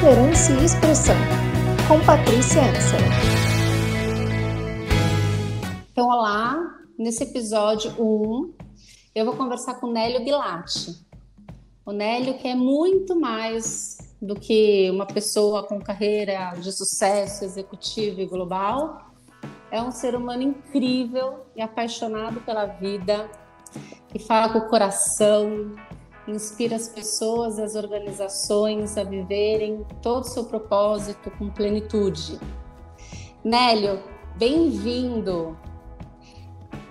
liderança e expressão, com Patrícia Ansel. Então, olá, nesse episódio 1, eu vou conversar com o Nélio Bilatti. O Nélio que é muito mais do que uma pessoa com carreira de sucesso executivo e global. É um ser humano incrível e apaixonado pela vida, que fala com o coração, inspira as pessoas as organizações a viverem todo o seu propósito com plenitude. Nélio, bem-vindo!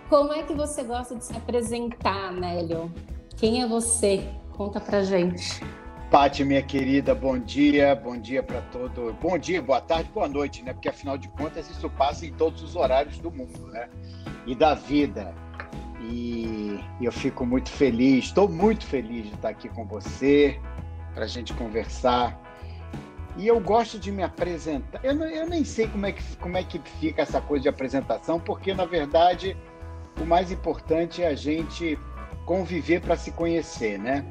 Como é que você gosta de se apresentar, Nélio? Quem é você? Conta pra gente. Pati, minha querida, bom dia, bom dia para todo. Bom dia, boa tarde, boa noite, né? Porque afinal de contas isso passa em todos os horários do mundo, né? E da vida. E eu fico muito feliz, estou muito feliz de estar aqui com você, para a gente conversar. E eu gosto de me apresentar. Eu, eu nem sei como é, que, como é que fica essa coisa de apresentação, porque na verdade o mais importante é a gente conviver para se conhecer, né?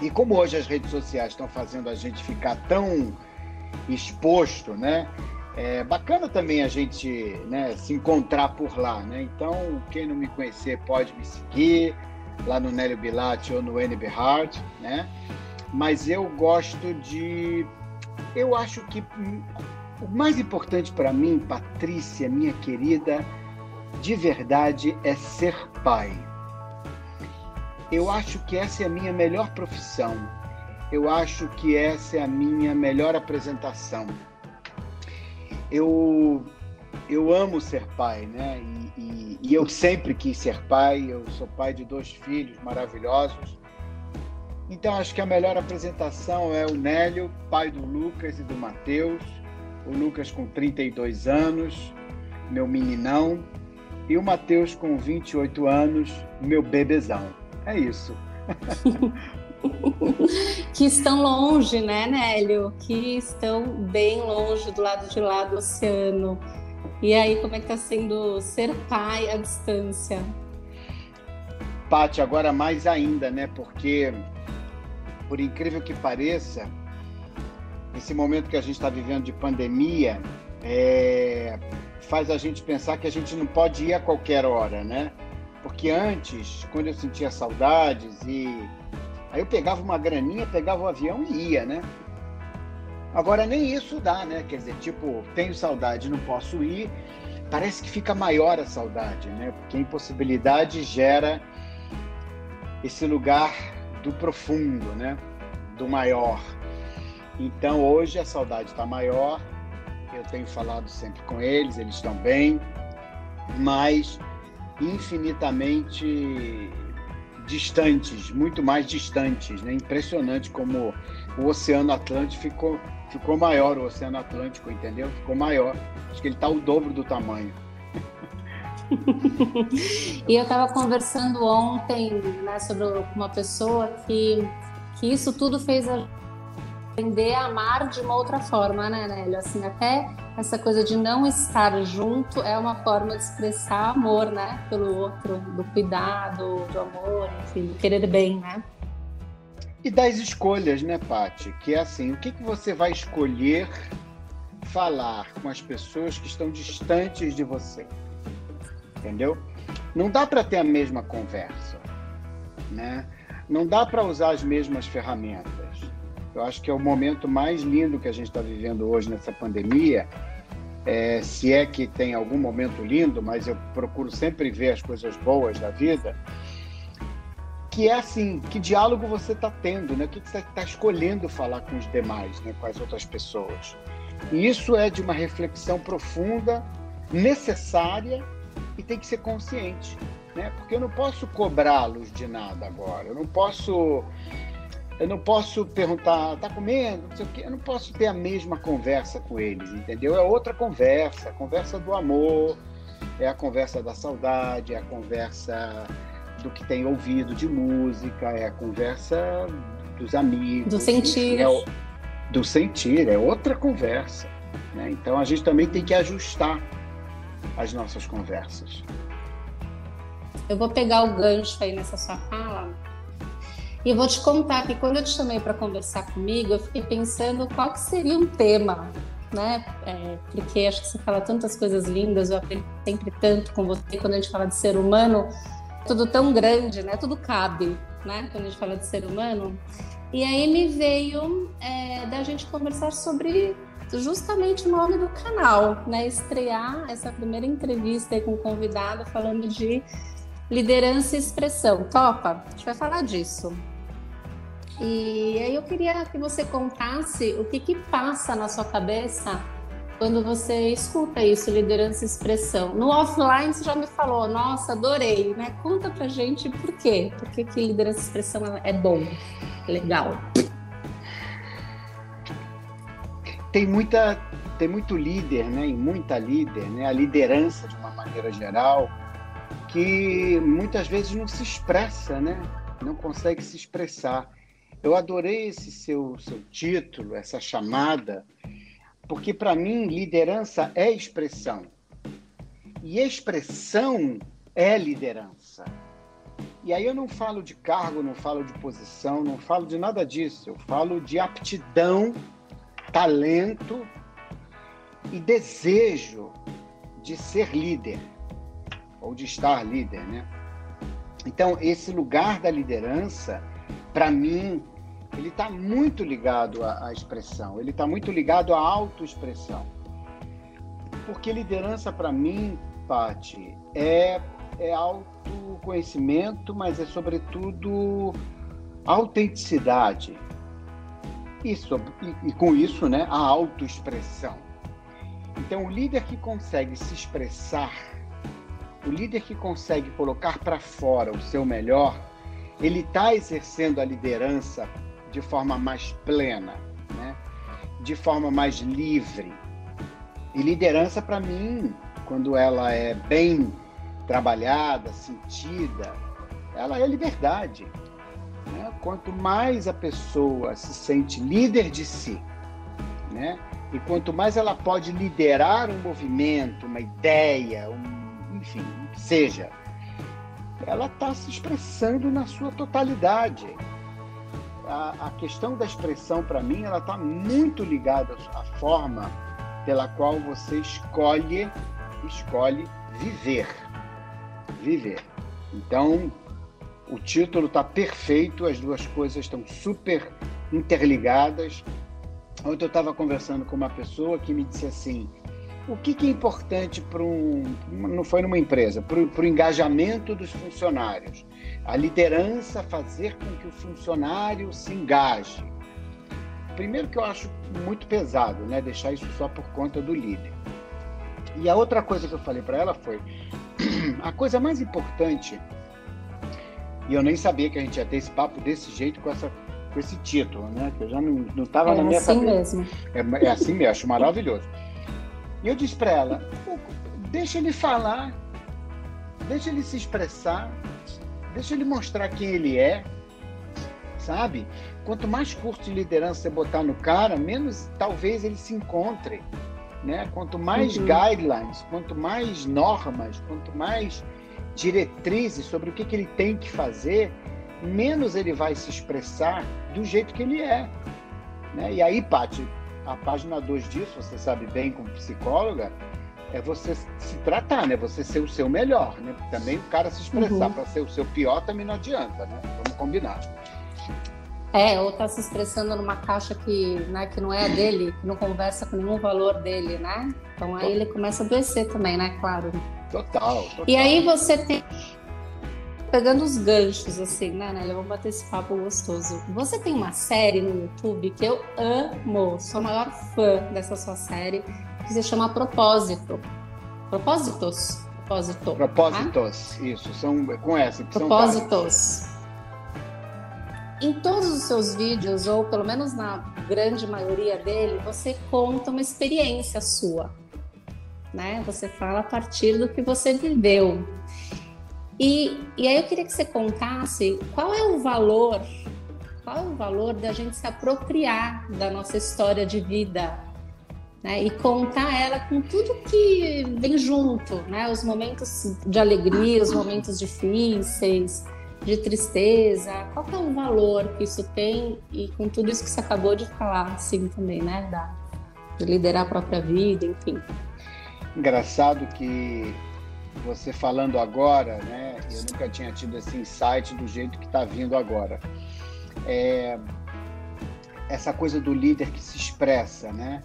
E como hoje as redes sociais estão fazendo a gente ficar tão exposto, né? É bacana também a gente né, se encontrar por lá, né? Então, quem não me conhecer pode me seguir lá no Nélio Bilatti ou no NB Hard, né? Mas eu gosto de... Eu acho que o mais importante para mim, Patrícia, minha querida, de verdade é ser pai eu acho que essa é a minha melhor profissão. Eu acho que essa é a minha melhor apresentação. Eu eu amo ser pai, né? E, e, e, eu sempre quis ser pai. Eu sou pai de dois filhos maravilhosos. Então acho que a melhor apresentação é o Nélio, pai do Lucas e do Matheus. O Lucas com 32 anos, meu meninão, e o Matheus com 28 anos, meu bebezão. É isso. que estão longe, né, Nélio? Que estão bem longe do lado de lá do oceano. E aí, como é que está sendo ser pai à distância? Pati, agora mais ainda, né? Porque, por incrível que pareça, esse momento que a gente está vivendo de pandemia é, faz a gente pensar que a gente não pode ir a qualquer hora, né? Porque antes, quando eu sentia saudades e aí eu pegava uma graninha, pegava o avião e ia, né? Agora nem isso dá, né? Quer dizer, tipo, tenho saudade, não posso ir. Parece que fica maior a saudade, né? Porque a impossibilidade gera esse lugar do profundo, né? Do maior. Então hoje a saudade está maior. Eu tenho falado sempre com eles, eles estão bem, mas infinitamente distantes, muito mais distantes, né? Impressionante como o Oceano Atlântico ficou, ficou maior, o Oceano Atlântico, entendeu? Ficou maior. Acho que ele está o dobro do tamanho. e eu estava conversando ontem né, sobre uma pessoa que, que isso tudo fez a aprender a amar de uma outra forma, né, Nélio? Assim, até essa coisa de não estar junto é uma forma de expressar amor, né, pelo outro, do cuidado, do amor, enfim, do querer bem, né? E das escolhas, né, Pati? Que é assim, o que, que você vai escolher falar com as pessoas que estão distantes de você? Entendeu? Não dá para ter a mesma conversa, né? Não dá para usar as mesmas ferramentas. Eu acho que é o momento mais lindo que a gente está vivendo hoje nessa pandemia. É, se é que tem algum momento lindo, mas eu procuro sempre ver as coisas boas da vida. Que é assim, que diálogo você está tendo, né? O que você está escolhendo falar com os demais, né? com as outras pessoas. E isso é de uma reflexão profunda, necessária e tem que ser consciente, né? Porque eu não posso cobrá-los de nada agora. Eu não posso eu não posso perguntar, tá comendo? Não sei o quê. Eu não posso ter a mesma conversa com eles, entendeu? É outra conversa, a conversa do amor, é a conversa da saudade, é a conversa do que tem ouvido de música, é a conversa dos amigos. Do sentir. É o, do sentir, é outra conversa. Né? Então a gente também tem que ajustar as nossas conversas. Eu vou pegar o gancho aí nessa sua fala E vou te contar que quando eu te chamei para conversar comigo, eu fiquei pensando qual que seria um tema, né? É, porque acho que você fala tantas coisas lindas, eu aprendo sempre tanto com você quando a gente fala de ser humano, tudo tão grande, né? Tudo cabe, né? Quando a gente fala de ser humano. E aí me veio é, da gente conversar sobre justamente o nome do canal, né? Estrear essa primeira entrevista com o convidado falando de liderança e expressão. Topa? A gente vai falar disso. E aí eu queria que você contasse o que que passa na sua cabeça quando você escuta isso, liderança e expressão. No offline você já me falou, nossa, adorei, né? Conta pra gente por quê? Por que, que liderança e expressão é bom, legal? Tem muita, tem muito líder, né? E muita líder, né? A liderança de uma maneira geral, que muitas vezes não se expressa, né? Não consegue se expressar. Eu adorei esse seu, seu título, essa chamada, porque para mim liderança é expressão. E expressão é liderança. E aí eu não falo de cargo, não falo de posição, não falo de nada disso. Eu falo de aptidão, talento e desejo de ser líder ou de estar líder, né? Então, esse lugar da liderança, para mim, ele está muito ligado à, à expressão, ele está muito ligado à autoexpressão. Porque liderança, para mim, Pati, é, é autoconhecimento, mas é, sobretudo, autenticidade. Sobre, e, e com isso, né, a autoexpressão. Então, o líder que consegue se expressar, o líder que consegue colocar para fora o seu melhor, ele está exercendo a liderança de forma mais plena, né? de forma mais livre. E liderança, para mim, quando ela é bem trabalhada, sentida, ela é liberdade. Né? Quanto mais a pessoa se sente líder de si, né? e quanto mais ela pode liderar um movimento, uma ideia, um, enfim, seja, ela está se expressando na sua totalidade a, a questão da expressão, para mim, ela está muito ligada à forma pela qual você escolhe, escolhe viver. Viver. Então, o título está perfeito, as duas coisas estão super interligadas. Ontem eu estava conversando com uma pessoa que me disse assim: o que, que é importante para um. Não foi numa empresa, para o engajamento dos funcionários a liderança fazer com que o funcionário se engaje. Primeiro que eu acho muito pesado, né, deixar isso só por conta do líder. E a outra coisa que eu falei para ela foi a coisa mais importante. E eu nem sabia que a gente ia ter esse papo desse jeito com essa com esse título, né? Que eu já não estava é na minha assim cabeça. Mesmo. É, é assim mesmo, acho maravilhoso. E eu disse para ela: deixa ele falar, deixa ele se expressar, Deixa ele mostrar quem ele é, sabe? Quanto mais curso de liderança você botar no cara, menos talvez ele se encontre. Né? Quanto mais uhum. guidelines, quanto mais normas, quanto mais diretrizes sobre o que, que ele tem que fazer, menos ele vai se expressar do jeito que ele é. Né? E aí, Paty, a página 2 disso, você sabe bem como psicóloga, é você se tratar, né? Você ser o seu melhor, né? Também o cara se expressar uhum. para ser o seu pior também não adianta, né? Vamos combinar. É, ou tá se expressando numa caixa que, né, que não é a dele, que não conversa com nenhum valor dele, né? Então aí ele começa a adoecer também, né? Claro. Total, total. E aí você tem pegando os ganchos, assim, né, Nélia? Vamos bater esse papo gostoso. Você tem uma série no YouTube que eu amo, sou a maior fã dessa sua série, que se chama Propósito. Propósitos? Propósito. Propósitos, tá? isso, são com essa. Propósitos. Em todos os seus vídeos, ou pelo menos na grande maioria dele, você conta uma experiência sua. Né? Você fala a partir do que você viveu. E, e aí eu queria que você contasse qual é o valor, qual é o valor da gente se apropriar da nossa história de vida, né? E contar ela com tudo que vem junto, né? Os momentos de alegria, os momentos difíceis, de tristeza? Qual é o valor que isso tem e com tudo isso que você acabou de falar, assim também, né? Da, de liderar a própria vida, enfim. Engraçado que você falando agora, né? Eu nunca tinha tido esse insight do jeito que está vindo agora. É, essa coisa do líder que se expressa, né?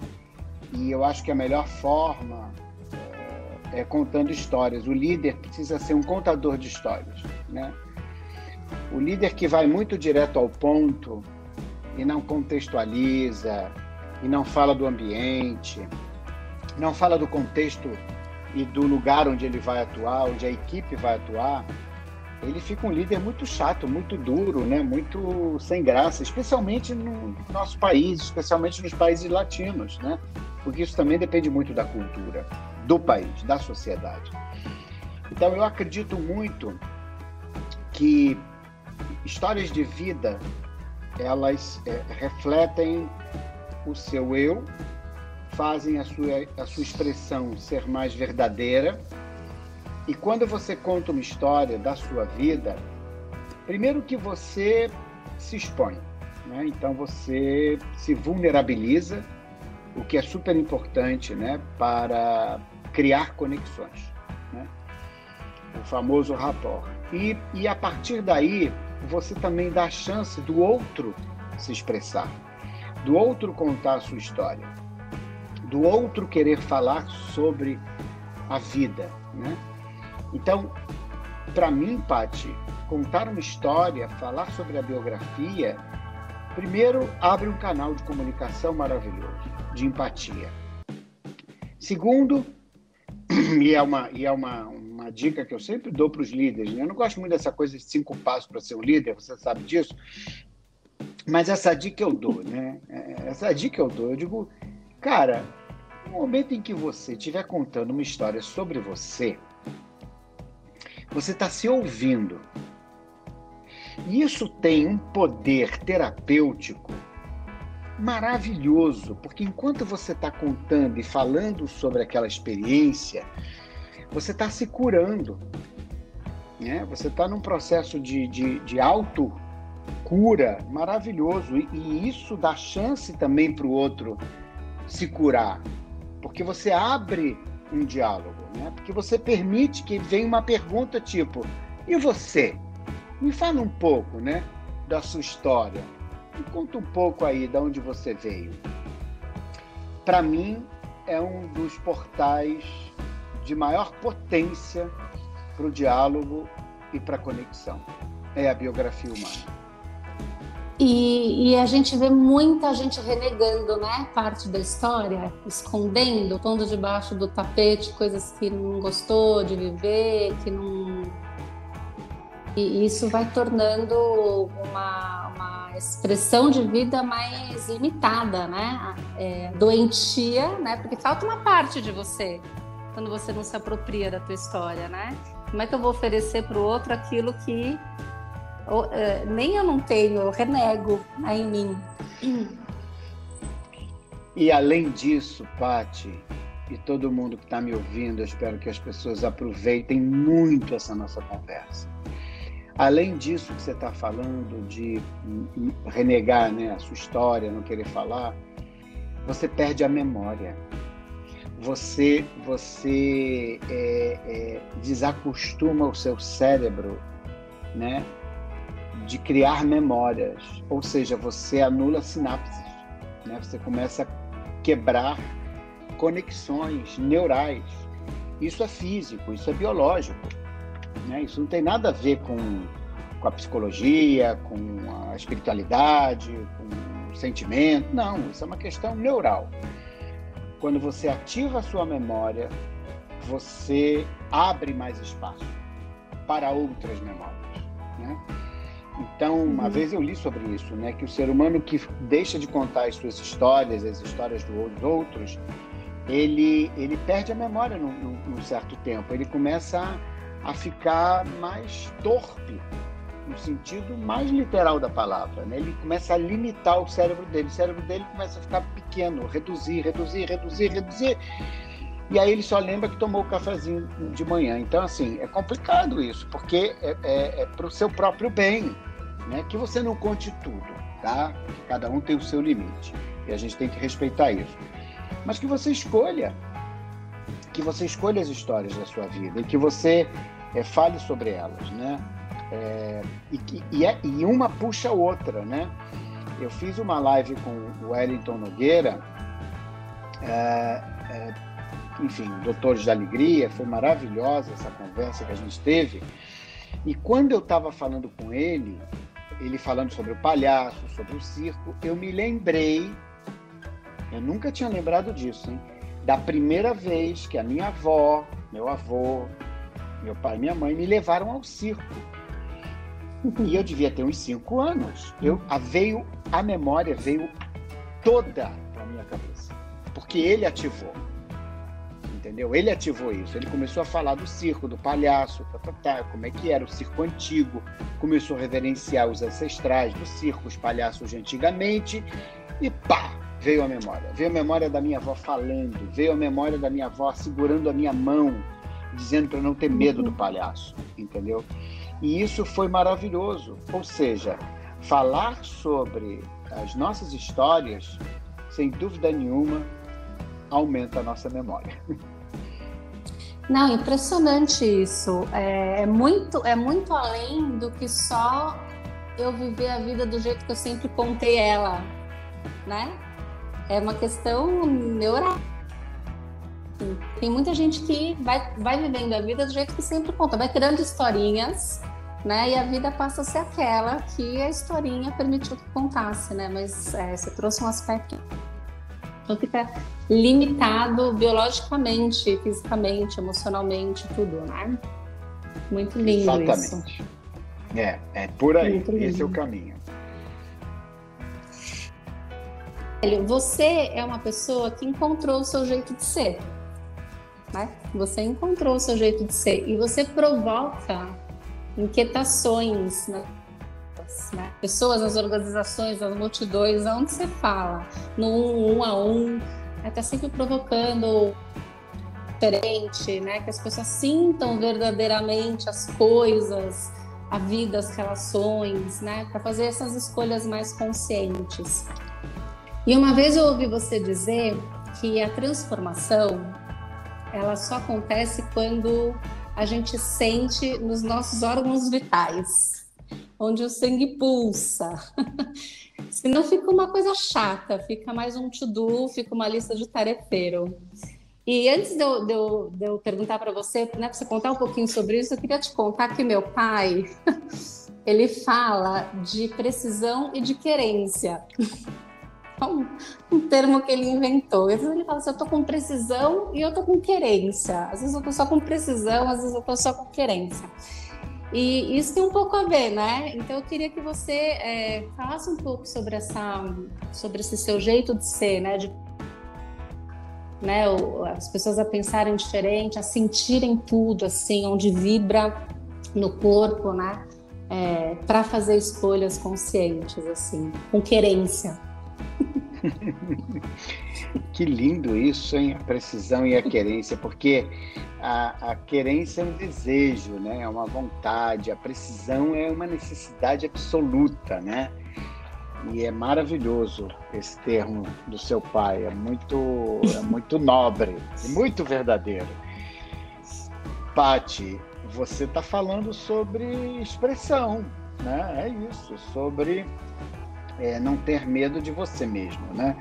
E eu acho que a melhor forma é, é contando histórias. O líder precisa ser um contador de histórias, né? O líder que vai muito direto ao ponto e não contextualiza, e não fala do ambiente, não fala do contexto e do lugar onde ele vai atuar, onde a equipe vai atuar, ele fica um líder muito chato, muito duro, né? muito sem graça, especialmente no nosso país, especialmente nos países latinos, né? porque isso também depende muito da cultura do país, da sociedade. Então eu acredito muito que histórias de vida elas é, refletem o seu eu fazem a sua, a sua expressão ser mais verdadeira. E quando você conta uma história da sua vida, primeiro que você se expõe, né? então você se vulnerabiliza, o que é super importante né? para criar conexões. Né? O famoso rapport. E, e a partir daí, você também dá a chance do outro se expressar, do outro contar a sua história do outro querer falar sobre a vida, né? Então, para mim, Pati, contar uma história, falar sobre a biografia, primeiro abre um canal de comunicação maravilhoso, de empatia. Segundo, e é uma, e é uma, uma dica que eu sempre dou para os líderes, né? eu não gosto muito dessa coisa de cinco passos para ser um líder, você sabe disso, mas essa dica eu dou, né? É, essa dica eu dou, eu digo, Cara, no momento em que você estiver contando uma história sobre você, você está se ouvindo. E isso tem um poder terapêutico maravilhoso, porque enquanto você está contando e falando sobre aquela experiência, você está se curando. Né? Você está num processo de, de, de auto-cura maravilhoso. E, e isso dá chance também para o outro se curar, porque você abre um diálogo, né? Porque você permite que venha uma pergunta tipo: e você? Me fala um pouco, né, da sua história. Me conta um pouco aí de onde você veio. Para mim é um dos portais de maior potência para o diálogo e para a conexão. É a biografia humana. E, e, a gente vê muita gente renegando, né? Parte da história, escondendo, pondo debaixo do tapete coisas que não gostou de viver, que não. E isso vai tornando uma, uma expressão de vida mais limitada, né? É, doentia, né? Porque falta uma parte de você quando você não se apropria da tua história, né? Como é que eu vou oferecer para o outro aquilo que uh, nem eu não tenho, eu renego aí em mim. E além disso, Pati, e todo mundo que está me ouvindo, eu espero que as pessoas aproveitem muito essa nossa conversa. Além disso que você está falando, de renegar né, a sua história, não querer falar, você perde a memória. Você, você é, é, desacostuma o seu cérebro né, de criar memórias, ou seja, você anula sinapses, né? Você começa a quebrar conexões neurais. Isso é físico, isso é biológico, né? Isso não tem nada a ver com, com a psicologia, com a espiritualidade, com o sentimento, não. Isso é uma questão neural. Quando você ativa a sua memória, você abre mais espaço para outras memórias, né? Então, uma uhum. vez eu li sobre isso, né, que o ser humano que deixa de contar as suas histórias, as histórias dos outros, ele, ele perde a memória num, num, num certo tempo. Ele começa a, a, ficar mais torpe, no sentido mais literal da palavra. Né? Ele começa a limitar o cérebro dele. O cérebro dele começa a ficar pequeno, reduzir, reduzir, reduzir, reduzir. E aí ele só lembra que tomou o cafezinho de manhã. Então, assim, é complicado isso, porque é, é, é para o seu próprio bem, né? Que você não conte tudo, tá? Cada um tem o seu limite e a gente tem que respeitar isso. Mas que você escolha, que você escolha as histórias da sua vida e que você é, fale sobre elas, né? É, e, e, é, e uma puxa a outra, né? Eu fiz uma live com o Wellington Nogueira, é, enfim, Doutores da Alegria, foi maravilhosa essa conversa que a gente teve. E quando eu estava falando com ele, ele falando sobre o palhaço, sobre o circo, eu me lembrei, eu nunca tinha lembrado disso, hein? da primeira vez que a minha avó, meu avô, meu pai e minha mãe me levaram ao circo. E eu devia ter uns cinco anos. Eu, a, veio, a memória veio toda para minha cabeça, porque ele ativou. Entendeu? Ele ativou isso. Ele começou a falar do circo, do palhaço, tá, tá, tá, como é que era o circo antigo. Começou a reverenciar os ancestrais do circo, os palhaços de antigamente. E pá, veio a memória. Veio a memória da minha avó falando, veio a memória da minha avó segurando a minha mão, dizendo para não ter medo do palhaço, entendeu? E isso foi maravilhoso. Ou seja, falar sobre as nossas histórias, sem dúvida nenhuma, aumenta a nossa memória. Não, impressionante isso. É, é, muito, é muito além do que só eu viver a vida do jeito que eu sempre contei ela, né? É uma questão neural. Tem muita gente que vai, vai vivendo a vida do jeito que sempre conta, vai criando historinhas, né? E a vida passa a ser aquela que a historinha permitiu que contasse, né? Mas é, você trouxe um aspecto então fica limitado biologicamente, fisicamente, emocionalmente, tudo, né? Muito lindo Exatamente. isso. É, é por aí. Esse é o caminho. Você é uma pessoa que encontrou o seu jeito de ser. Né? Você encontrou o seu jeito de ser e você provoca inquietações né? Né? pessoas nas organizações, nas multidões, onde você fala, no um, um a um, está sempre provocando diferente, né? que as pessoas sintam verdadeiramente as coisas, a vida, as relações, né? para fazer essas escolhas mais conscientes. E uma vez eu ouvi você dizer que a transformação ela só acontece quando a gente sente nos nossos órgãos vitais, onde o sangue pulsa. Senão fica uma coisa chata, fica mais um to-do, fica uma lista de tarefeiro. E antes de eu, de eu, de eu perguntar para você, né, para você contar um pouquinho sobre isso, eu queria te contar que meu pai, ele fala de precisão e de querência. É um, um, termo que ele inventou. Às vezes ele fala assim, eu estou com precisão e eu estou com querência. Às vezes eu estou só com precisão, às vezes eu estou só com querência. E isso tem um pouco a ver, né? Então eu queria que você é, falasse um pouco sobre essa, sobre esse seu jeito de ser, né? De, né? As pessoas a pensarem diferente, a sentirem tudo, assim, onde vibra no corpo, né? É, para fazer escolhas conscientes, assim, com querência. que lindo isso, hein? A precisão e a querência, porque a, a, querência é um desejo, né? É uma vontade, a precisão é uma necessidade absoluta, né? E é maravilhoso esse termo do seu pai, é muito, é muito nobre muito verdadeiro. Pati, você está falando sobre expressão, né? É isso, sobre é, não ter medo de você mesmo, né?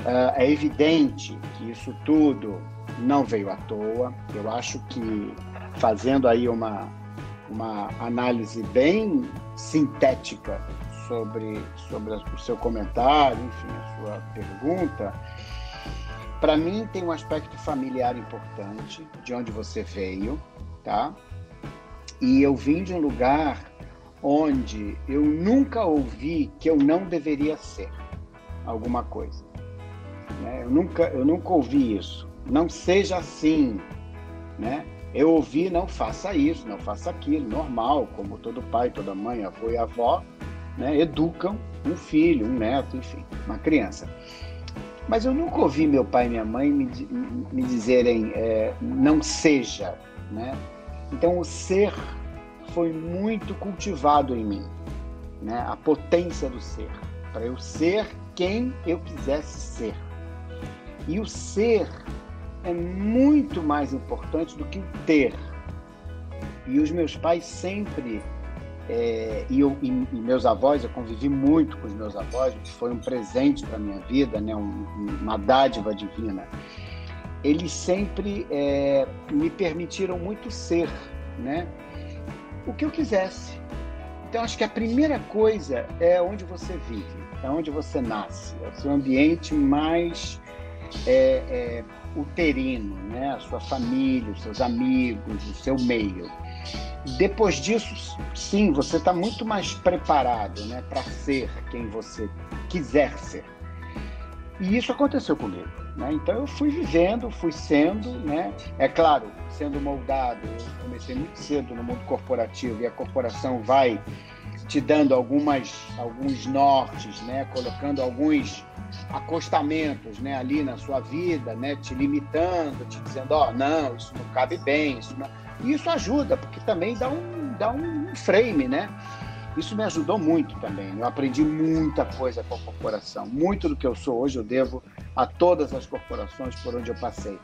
Uh, é evidente que isso tudo não veio à toa. Eu acho que fazendo aí uma, uma análise bem sintética sobre, sobre o seu comentário, enfim, a sua pergunta, para mim tem um aspecto familiar importante, de onde você veio, tá? E eu vim de um lugar onde eu nunca ouvi que eu não deveria ser alguma coisa. Né? Eu, nunca, eu nunca ouvi isso. Não seja assim. Né? Eu ouvi, não faça isso, não faça aquilo, normal, como todo pai, toda mãe, avô e avó, né? educam um filho, um neto, enfim, uma criança. Mas eu nunca ouvi meu pai e minha mãe me, me dizerem é, não seja, né? Então o ser foi muito cultivado em mim, né? A potência do ser, para eu ser quem eu quisesse ser. E o ser é muito mais importante do que o ter. E os meus pais sempre é, e, eu, e, e, meus avós, eu convivi muito com os meus avós, que foi um presente para minha vida, né, um, uma dádiva divina. Eles sempre é, me permitiram muito ser, né, o que eu quisesse. Então, acho que a primeira coisa é onde você vive, é onde você nasce, é o seu ambiente mais é, é uterino, né, a sua família, os seus amigos, o seu meio. Depois disso, sim, você está muito mais preparado né, para ser quem você quiser ser. E isso aconteceu comigo. Né? Então eu fui vivendo, fui sendo, né? é claro, sendo moldado. Eu comecei muito cedo no mundo corporativo e a corporação vai te dando algumas, alguns nortes, né? colocando alguns acostamentos né? ali na sua vida, né? te limitando, te dizendo: ó, oh, não, isso não cabe bem, isso não e isso ajuda, porque também dá um, dá um frame, né? Isso me ajudou muito também. Eu aprendi muita coisa com a corporação. Muito do que eu sou hoje eu devo a todas as corporações por onde eu passei.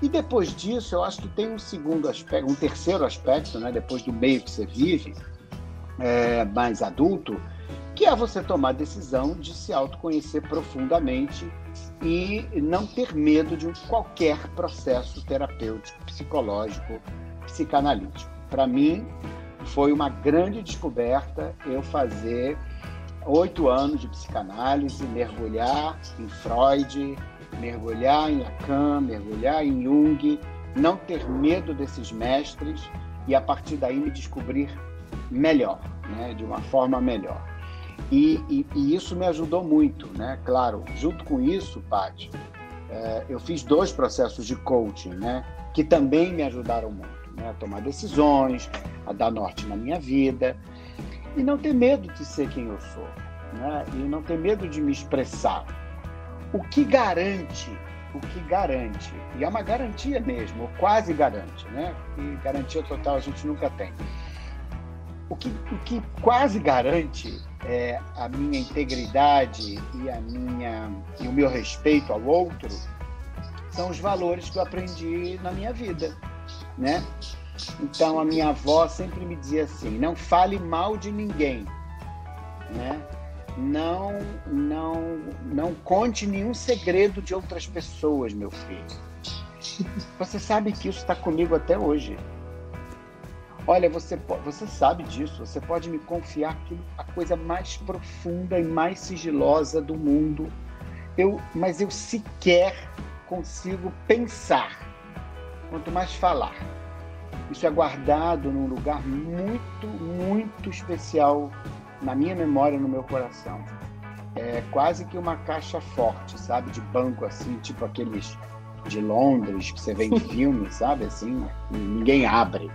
E depois disso, eu acho que tem um segundo aspecto, um terceiro aspecto, né? Depois do meio que você vive, é, mais adulto, que é você tomar a decisão de se autoconhecer profundamente e não ter medo de qualquer processo terapêutico, psicológico, psicanalítico. Para mim, foi uma grande descoberta eu fazer oito anos de psicanálise, mergulhar em Freud, mergulhar em Lacan, mergulhar em Jung, não ter medo desses mestres e a partir daí me descobrir melhor, né, de uma forma melhor. E, e, e isso me ajudou muito, né? Claro, junto com isso, Paty, é, eu fiz dois processos de coaching, né, que também me ajudaram muito né? a tomar decisões, a dar norte na minha vida e não ter medo de ser quem eu sou, né? e não ter medo de me expressar. O que garante, o que garante, e é uma garantia mesmo, ou quase garante, né? E garantia total a gente nunca tem. O que, o que quase garante é a minha integridade e a minha e o meu respeito ao outro são os valores que eu aprendi na minha vida né? Então a minha avó sempre me dizia assim: não fale mal de ninguém, né? Não, não, não conte nenhum segredo de outras pessoas, meu filho. Você sabe que isso está comigo até hoje. Olha, você, você sabe disso. Você pode me confiar que a coisa mais profunda e mais sigilosa do mundo. Eu, mas eu sequer consigo pensar quanto mais falar. Isso é guardado num lugar muito, muito especial na minha memória, no meu coração. É quase que uma caixa forte, sabe? De banco, assim, tipo aqueles de Londres que você vê em filme, sabe? Assim, ninguém abre.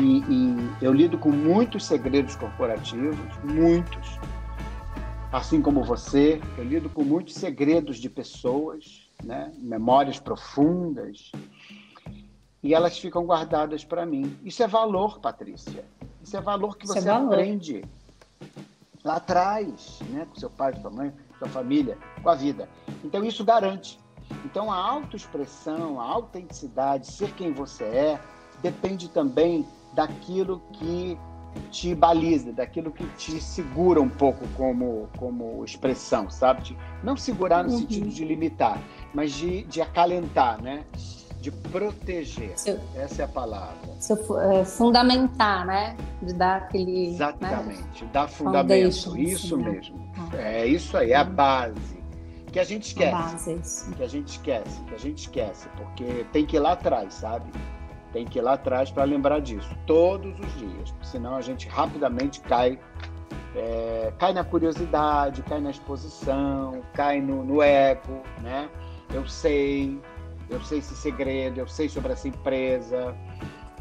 E, e, eu lido com muitos segredos corporativos, muitos. Assim como você, eu lido com muitos segredos de pessoas, né? memórias profundas, e elas ficam guardadas para mim. Isso é valor, Patrícia. Isso é valor que Isso é você é aprende lá atrás, né? com seu pai, sua mãe, sua família, com a vida. Então isso garante. Então a autoexpressão, a autenticidade, ser quem você é, depende também daquilo que te baliza, daquilo que te segura um pouco como, como expressão, sabe? não segurar no uhum. sentido de limitar, mas de, de acalentar, né? De proteger. Seu, Essa é a palavra. Seu, é, fundamentar, né? De dar aquele. Né? Exatamente, né? dar fundamento. Isso né? mesmo. Ah. É isso aí, é a uhum. base. Que a gente esquece. A base, isso. Que a gente esquece, que a gente esquece, porque tem que ir lá atrás, sabe? Tem que ir lá atrás para lembrar disso, todos os dias, senão a gente rapidamente cai é, cai na curiosidade, cai na exposição, cai no, no ego, né? Eu sei, eu sei esse segredo, eu sei sobre essa empresa.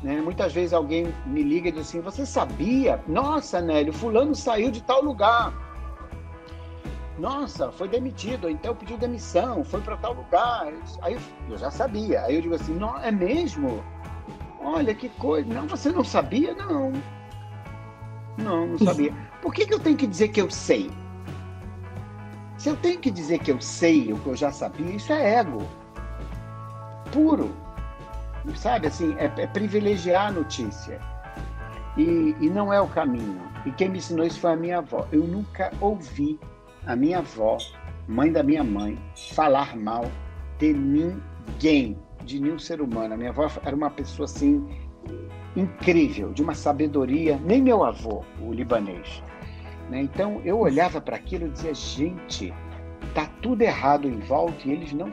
Né? Muitas vezes alguém me liga e diz assim: Você sabia? Nossa, Nélio, Fulano saiu de tal lugar. Nossa, foi demitido, então pediu demissão, foi para tal lugar. Aí eu já sabia. Aí eu digo assim: não, é mesmo? Olha que coisa. Não, você não sabia? Não. Não, não sabia. Por que, que eu tenho que dizer que eu sei? Se eu tenho que dizer que eu sei o que eu já sabia, isso é ego. Puro. Sabe, assim, é, é privilegiar a notícia. E, e não é o caminho. E quem me ensinou isso foi a minha avó. Eu nunca ouvi a minha avó, mãe da minha mãe, falar mal de ninguém, de nenhum ser humano. A minha avó era uma pessoa assim incrível, de uma sabedoria, nem meu avô, o libanês. Né? Então eu olhava para aquilo e dizia: gente, tá tudo errado em volta e eles não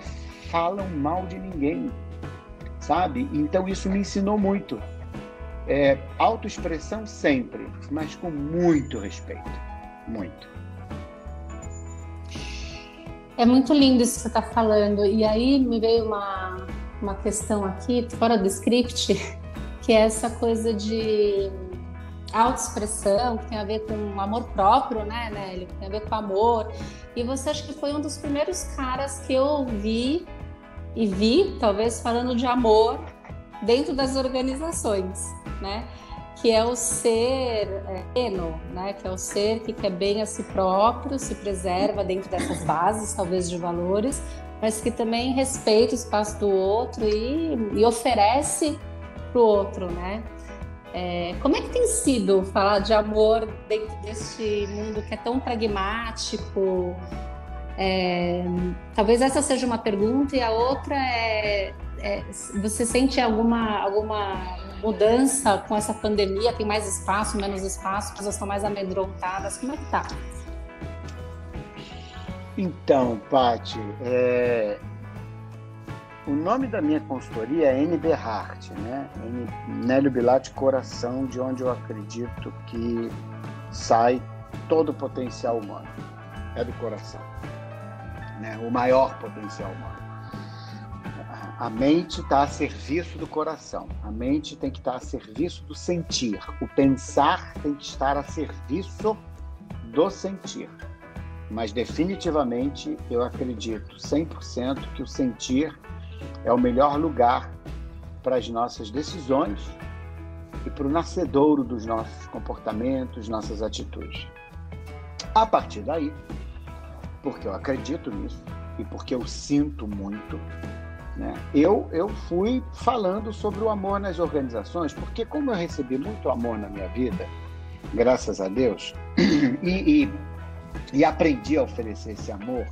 falam mal de ninguém, sabe? Então isso me ensinou muito. É, autoexpressão sempre, mas com muito respeito. Muito. É muito lindo isso que você está falando. E aí me veio uma, uma questão aqui, fora do script, que é essa coisa de autoexpressão, que tem a ver com amor próprio, né, Nélio? Que tem a ver com amor. E você acha que foi um dos primeiros caras que eu ouvi e vi, talvez, falando de amor dentro das organizações, né? que é o ser é, eno, né? Que é o ser que quer bem a si próprio, se preserva dentro dessas bases, talvez de valores, mas que também respeita o espaço do outro e, e oferece para o outro, né? É, como é que tem sido falar de amor dentro deste mundo que é tão pragmático? É, talvez essa seja uma pergunta e a outra é, é você sente alguma alguma mudança com essa pandemia? Tem mais espaço, menos espaço? As pessoas estão mais amedrontadas? Como é que tá? Então, Pati, é... o nome da minha consultoria é NB Heart, né? Nélio Bilate Coração, de onde eu acredito que sai todo o potencial humano. É do coração, né? O maior potencial humano. A mente está a serviço do coração. A mente tem que estar tá a serviço do sentir. O pensar tem que estar a serviço do sentir. Mas definitivamente eu acredito 100% que o sentir é o melhor lugar para as nossas decisões e para o nascedouro dos nossos comportamentos, nossas atitudes. A partir daí, porque eu acredito nisso e porque eu sinto muito, né? Eu, eu fui falando sobre o amor nas organizações, porque como eu recebi muito amor na minha vida, graças a Deus, e, e, e aprendi a oferecer esse amor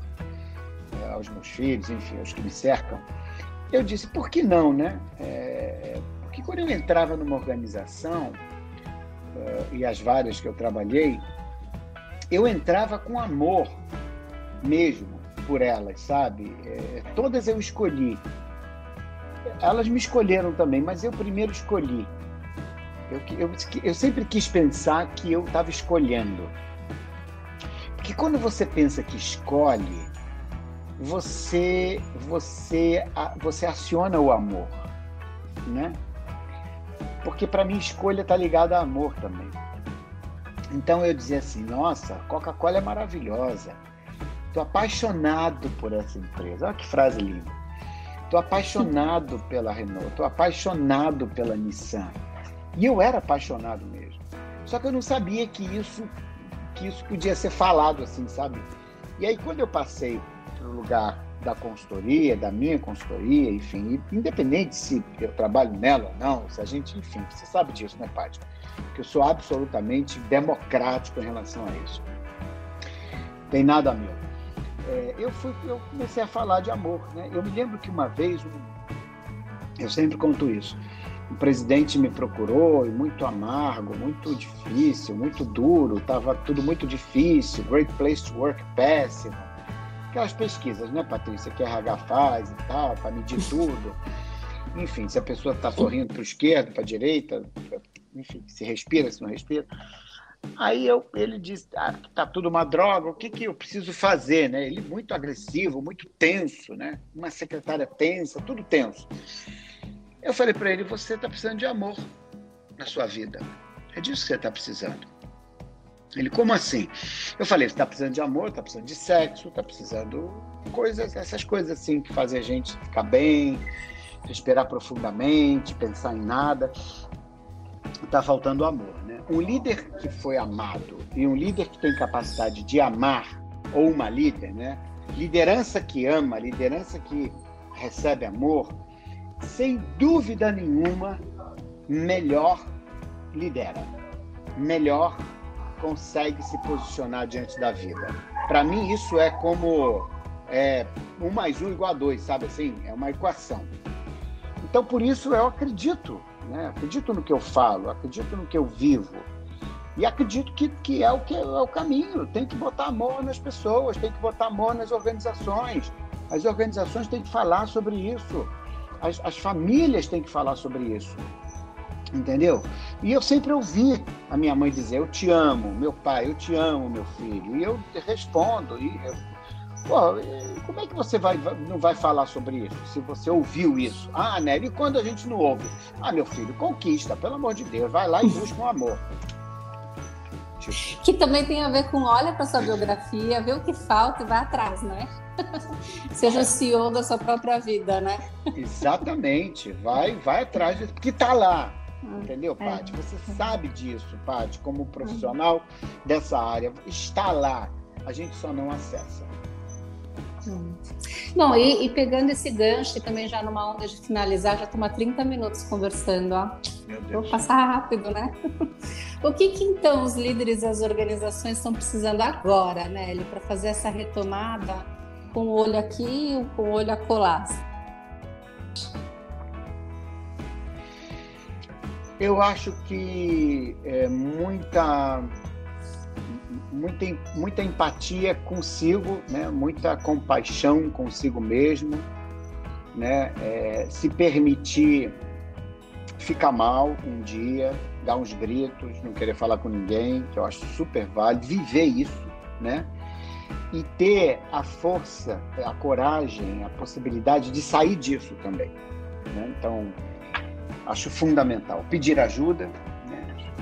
é, aos meus filhos, enfim, aos que me cercam, eu disse, por que não, né? É, porque quando eu entrava numa organização, uh, e as várias que eu trabalhei, eu entrava com amor mesmo, por elas, sabe? É, todas eu escolhi. Elas me escolheram também, mas eu primeiro escolhi. Eu, eu, eu sempre quis pensar que eu estava escolhendo. Porque quando você pensa que escolhe, você você você aciona o amor, né? Porque para mim escolha está ligada a amor também. Então eu dizia assim, nossa, Coca-Cola é maravilhosa. Estou apaixonado por essa empresa. Olha que frase linda. Estou apaixonado pela Renault. Estou apaixonado pela Nissan. E eu era apaixonado mesmo. Só que eu não sabia que isso, que isso podia ser falado assim, sabe? E aí quando eu passei para o lugar da consultoria, da minha consultoria, enfim, independente se eu trabalho nela ou não, se a gente, enfim, você sabe disso, né, Paty? Que eu sou absolutamente democrático em relação a isso. Tem nada meu é, eu, fui, eu comecei a falar de amor. Né? Eu me lembro que uma vez, eu sempre conto isso, o presidente me procurou e muito amargo, muito difícil, muito duro, estava tudo muito difícil, Great Place to Work péssimo. Aquelas pesquisas, né, Patrícia, que a RH faz e tal, para medir tudo. Enfim, se a pessoa está sorrindo para o esquerdo, para a direita, enfim, se respira, se não respira. Aí eu, ele disse, ah, tá tudo uma droga, o que, que eu preciso fazer, né? Ele muito agressivo, muito tenso, né? Uma secretária tensa, tudo tenso. Eu falei para ele, você está precisando de amor na sua vida. É disso que você está precisando. Ele, como assim? Eu falei, você está precisando de amor, está precisando de sexo, está precisando coisas, essas coisas assim que fazem a gente ficar bem, respirar profundamente, pensar em nada. Está faltando amor, né? Um líder que foi amado e um líder que tem capacidade de amar, ou uma líder, né? Liderança que ama, liderança que recebe amor, sem dúvida nenhuma, melhor lidera, melhor consegue se posicionar diante da vida. Para mim, isso é como é, um mais um igual a dois, sabe assim? É uma equação. Então, por isso, eu acredito, né? acredito no que eu falo, acredito no que eu vivo. E acredito que, que é o que é o caminho. Tem que botar amor nas pessoas, tem que botar amor nas organizações. As organizações têm que falar sobre isso. As, as famílias têm que falar sobre isso. Entendeu? E eu sempre ouvi a minha mãe dizer: Eu te amo, meu pai, eu te amo, meu filho. E eu respondo. E eu, Pô, como é que você vai, não vai falar sobre isso se você ouviu isso? Ah, Nery, e quando a gente não ouve? Ah, meu filho, conquista, pelo amor de Deus, vai lá e busca um amor. Tipo... Que também tem a ver com olha para sua biografia, vê o que falta e vai atrás, né? Seja o CEO da sua própria vida, né? Exatamente, vai, vai atrás, porque está lá. Ah, Entendeu, é. Paty? Você sabe disso, Paty, como profissional dessa área. Está lá. A gente só não acessa. Bom, e, e, pegando esse gancho, também já numa onda de finalizar, já estamos há 30 minutos conversando, ó. Vou passar rápido, né? o que, que então os líderes e as organizações estão precisando agora, Nelly, para fazer essa retomada com o olho aqui e com o olho acolá? Eu acho que é, muita muita, muita empatia consigo, né? muita compaixão consigo mesmo, né? É, se permitir ficar mal um dia, dar uns gritos, não querer falar com ninguém, que eu acho super válido, viver isso, né? E ter a força, a coragem, a possibilidade de sair disso também. Né? Então, acho fundamental. Pedir ajuda,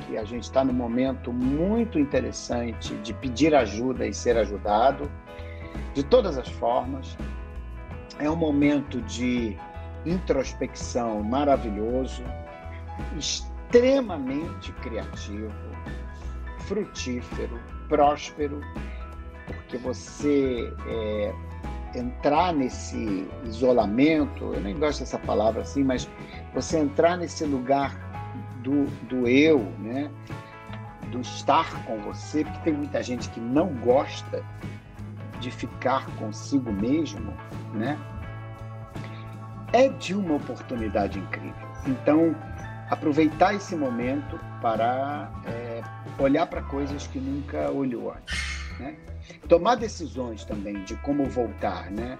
que a gente está num momento muito interessante de pedir ajuda e ser ajudado, de todas as formas. É um momento de introspecção maravilhoso, extremamente criativo, frutífero, próspero, porque você é, entrar nesse isolamento, eu nem gosto dessa palavra assim, mas você entrar nesse lugar do, do eu, né? do estar com você, porque tem muita gente que não gosta de ficar consigo mesmo, né? É de uma oportunidade incrível. Então, aproveitar esse momento para é, olhar para coisas que nunca olhou antes, né? Tomar decisões também de como voltar, né?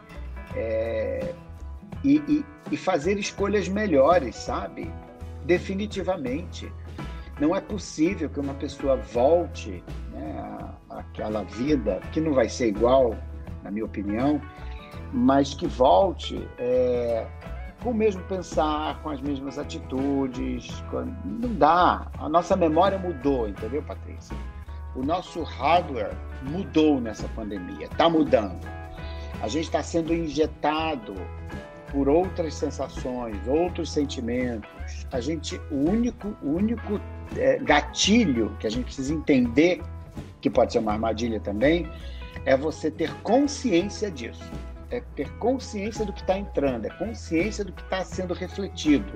É, e, e, e fazer escolhas melhores, sabe? Definitivamente. Não é possível que uma pessoa volte né, àquela vida, que não vai ser igual, na minha opinião, mas que volte é, com o mesmo pensar, com as mesmas atitudes. Com... Não dá. A nossa memória mudou, entendeu, Patrícia? O nosso hardware mudou nessa pandemia, está mudando. A gente está sendo injetado por outras sensações, outros sentimentos. A gente, o único, o único é, gatilho que a gente precisa entender, que pode ser uma armadilha também, é você ter consciência disso. É ter consciência do que está entrando, é consciência do que está sendo refletido,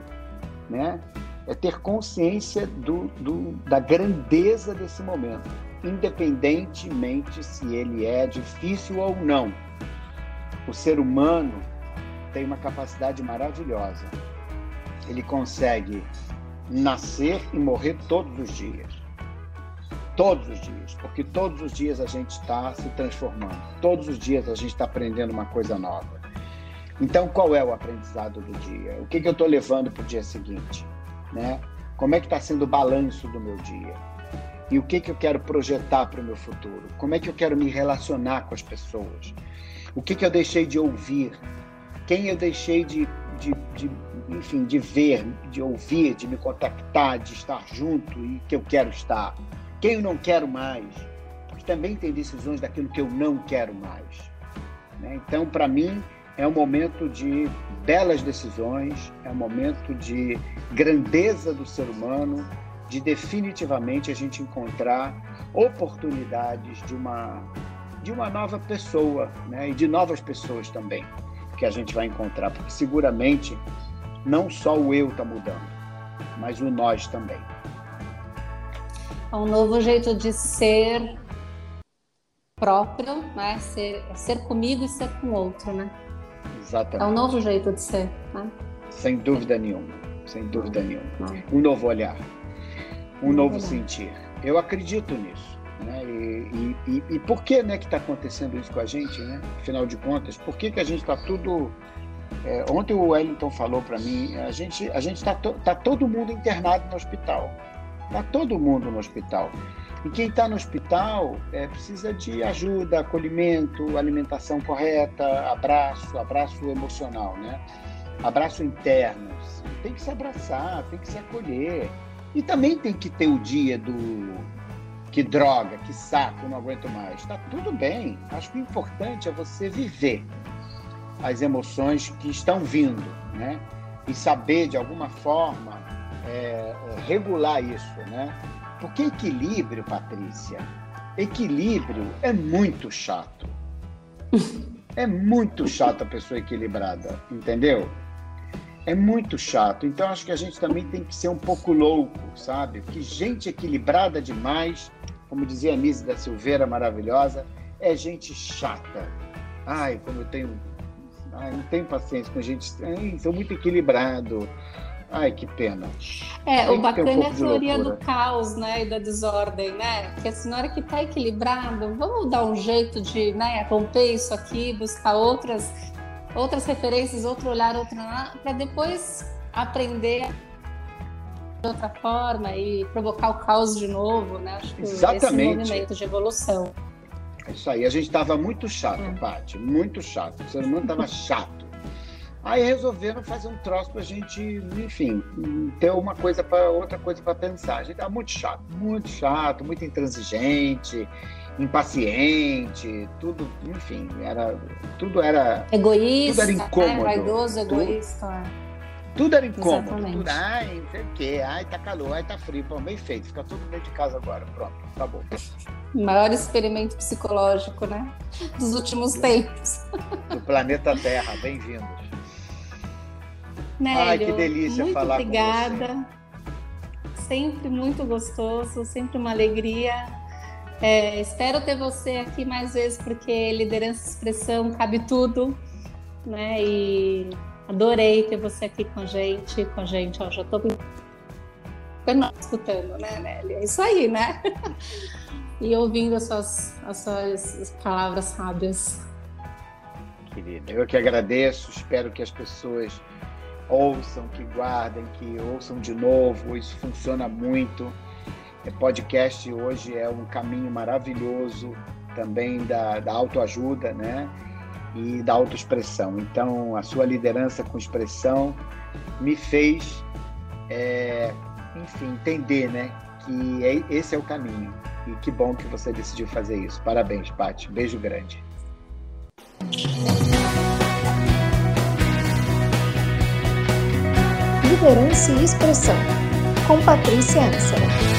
né? É ter consciência do, do, da grandeza desse momento, independentemente se ele é difícil ou não. O ser humano tem uma capacidade maravilhosa. Ele consegue nascer e morrer todos os dias. Todos os dias, porque todos os dias a gente está se transformando, todos os dias a gente está aprendendo uma coisa nova. Então, qual é o aprendizado do dia? O que, que eu estou levando para o dia seguinte? Né? Como é que está sendo o balanço do meu dia? E o que, que eu quero projetar para o meu futuro? Como é que eu quero me relacionar com as pessoas? O que, que eu deixei de ouvir? Quem eu deixei de, de, de, enfim, de ver, de ouvir, de me contactar, de estar junto e que eu quero estar. quem eu não quero mais, porque também tem decisões daquilo que eu não quero mais. Né? Então, para mim, é um momento de belas decisões, é um momento de grandeza do ser humano, de definitivamente a gente encontrar oportunidades de uma de uma nova pessoa, né? E de novas pessoas também que a gente vai encontrar, porque seguramente não só o eu está mudando, mas o nós também. É um novo jeito de ser próprio, né? Ser, ser comigo e ser com o outro, né? Exatamente. É um novo jeito de ser, né? Sem dúvida nenhuma, sem dúvida nenhuma. Um novo olhar, um novo olhar. sentir. Eu acredito nisso. Né? E, e, e, por que né, que está acontecendo isso com a gente, né? Afinal de contas, por que, que a gente está tudo é, ontem o Wellington falou para mim, a gente a gente está to, tá todo mundo internado no hospital, está todo mundo no hospital. E quem está no hospital é, precisa de ajuda, acolhimento, alimentação correta, abraço, abraço emocional, né? Abraço interno. Tem que se abraçar, tem que se acolher. E também tem que ter o dia do que droga, que saco, não aguento mais. Está tudo bem. Acho que o importante é você viver as emoções que estão vindo, né? E saber de alguma forma é, é, regular isso, né? Porque equilíbrio, Patrícia, equilíbrio é muito chato. É muito chato a pessoa equilibrada, entendeu? É muito chato. Então acho que a gente também tem que ser um pouco louco, sabe? Porque gente equilibrada demais, como dizia a Nise da Silveira, maravilhosa, é gente chata. Ai, como eu tenho Ai, não tenho paciência com gente. Ai, sou muito equilibrado. Ai, que pena. É, Tem o bacana um é a teoria do caos, né, e da desordem, né? Assim, na hora que tá equilibrado, vamos dar um jeito de, né, romper isso aqui, buscar outras, outras referências, outro olhar, outro para depois aprender de outra forma e provocar o caos de novo, né? Acho que Exatamente. esse movimento de evolução. É isso aí. A gente estava muito chato, hum. Paty, muito chato. O ser humano estava chato. Aí resolveram fazer um troço para a gente, enfim, ter uma coisa para outra coisa para pensar. A gente estava muito chato, muito chato, muito intransigente, impaciente, tudo, enfim, era tudo era egoísta, tudo era incômodo, né? vaidoso, egoísta. Tudo era incômodo. Tudo, ai, não sei o quê. Ai, tá calor, ai, tá frio. Pô, bem feito. Fica tudo dentro de casa agora. Pronto, acabou. Maior experimento psicológico, né? Dos últimos tempos. Do planeta Terra. Bem-vindos. Ai, que delícia muito falar obrigada. com você. Sempre muito gostoso, sempre uma alegria. É, espero ter você aqui mais vezes, porque liderança e expressão cabe tudo, né? E Adorei ter você aqui com a gente, com a gente, ó, já estou escutando, né, Nélia? É isso aí, né? e ouvindo as suas, as suas palavras sábias. Querida, eu que agradeço, espero que as pessoas ouçam, que guardem, que ouçam de novo, isso funciona muito. O podcast hoje é um caminho maravilhoso também da, da autoajuda, né? E da autoexpressão. Então, a sua liderança com expressão me fez, é, enfim, entender, né, que é, esse é o caminho. E que bom que você decidiu fazer isso. Parabéns, Paty. Beijo grande. Liderança e expressão, com Patrícia Ansara.